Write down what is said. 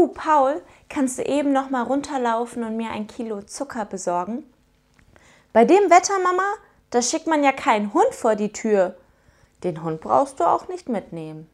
Du, Paul, kannst du eben noch mal runterlaufen und mir ein Kilo Zucker besorgen? Bei dem Wetter, Mama, da schickt man ja keinen Hund vor die Tür. Den Hund brauchst du auch nicht mitnehmen.